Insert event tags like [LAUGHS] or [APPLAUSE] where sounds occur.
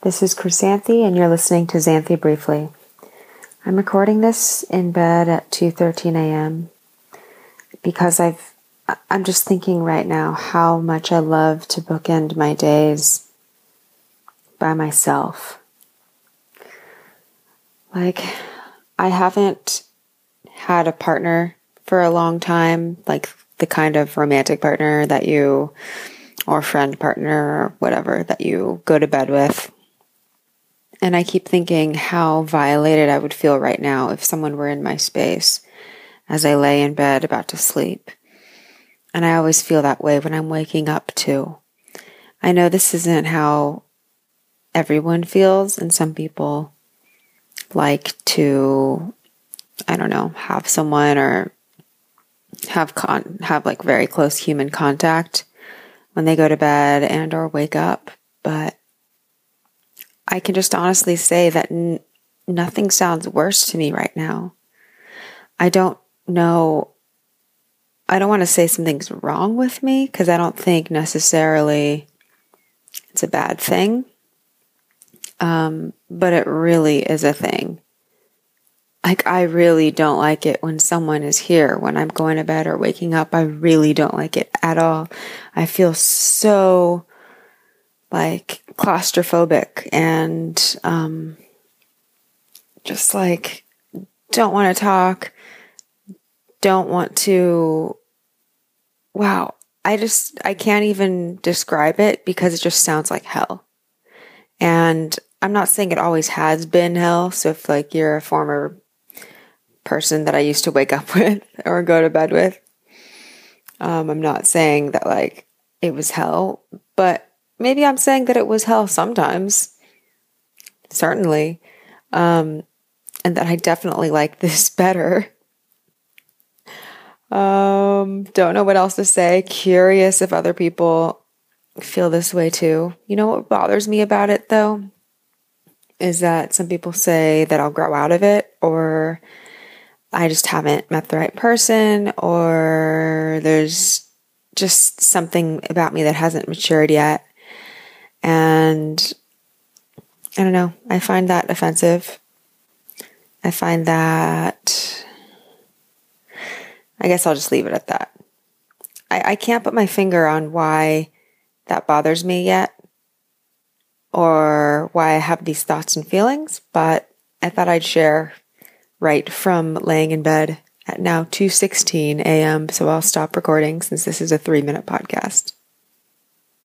This is Chrysanthi, and you're listening to Xanthi Briefly. I'm recording this in bed at 2:13 a.m. because I've I'm just thinking right now how much I love to bookend my days by myself. Like I haven't had a partner for a long time, like the kind of romantic partner that you or friend partner or whatever that you go to bed with and I keep thinking how violated I would feel right now if someone were in my space as I lay in bed about to sleep. And I always feel that way when I'm waking up too. I know this isn't how everyone feels, and some people like to, I don't know, have someone or have con have like very close human contact when they go to bed and or wake up, but I can just honestly say that n- nothing sounds worse to me right now. I don't know. I don't want to say something's wrong with me because I don't think necessarily it's a bad thing. Um, but it really is a thing. Like, I really don't like it when someone is here when I'm going to bed or waking up. I really don't like it at all. I feel so like claustrophobic and um, just like don't want to talk, don't want to. Wow, I just, I can't even describe it because it just sounds like hell. And I'm not saying it always has been hell. So if like you're a former person that I used to wake up [LAUGHS] with or go to bed with, um, I'm not saying that like it was hell, but maybe I'm saying that it was hell sometimes. Certainly. Um, and that I definitely like this [LAUGHS] better. Um, don't know what else to say. Curious if other people feel this way too. You know what bothers me about it though? Is that some people say that I'll grow out of it or I just haven't met the right person or there's just something about me that hasn't matured yet. And I don't know, I find that offensive. I find that, I guess I'll just leave it at that. I, I can't put my finger on why that bothers me yet or why I have these thoughts and feelings, but I thought I'd share right from laying in bed at now 2:16 a.m. so I'll stop recording since this is a 3-minute podcast.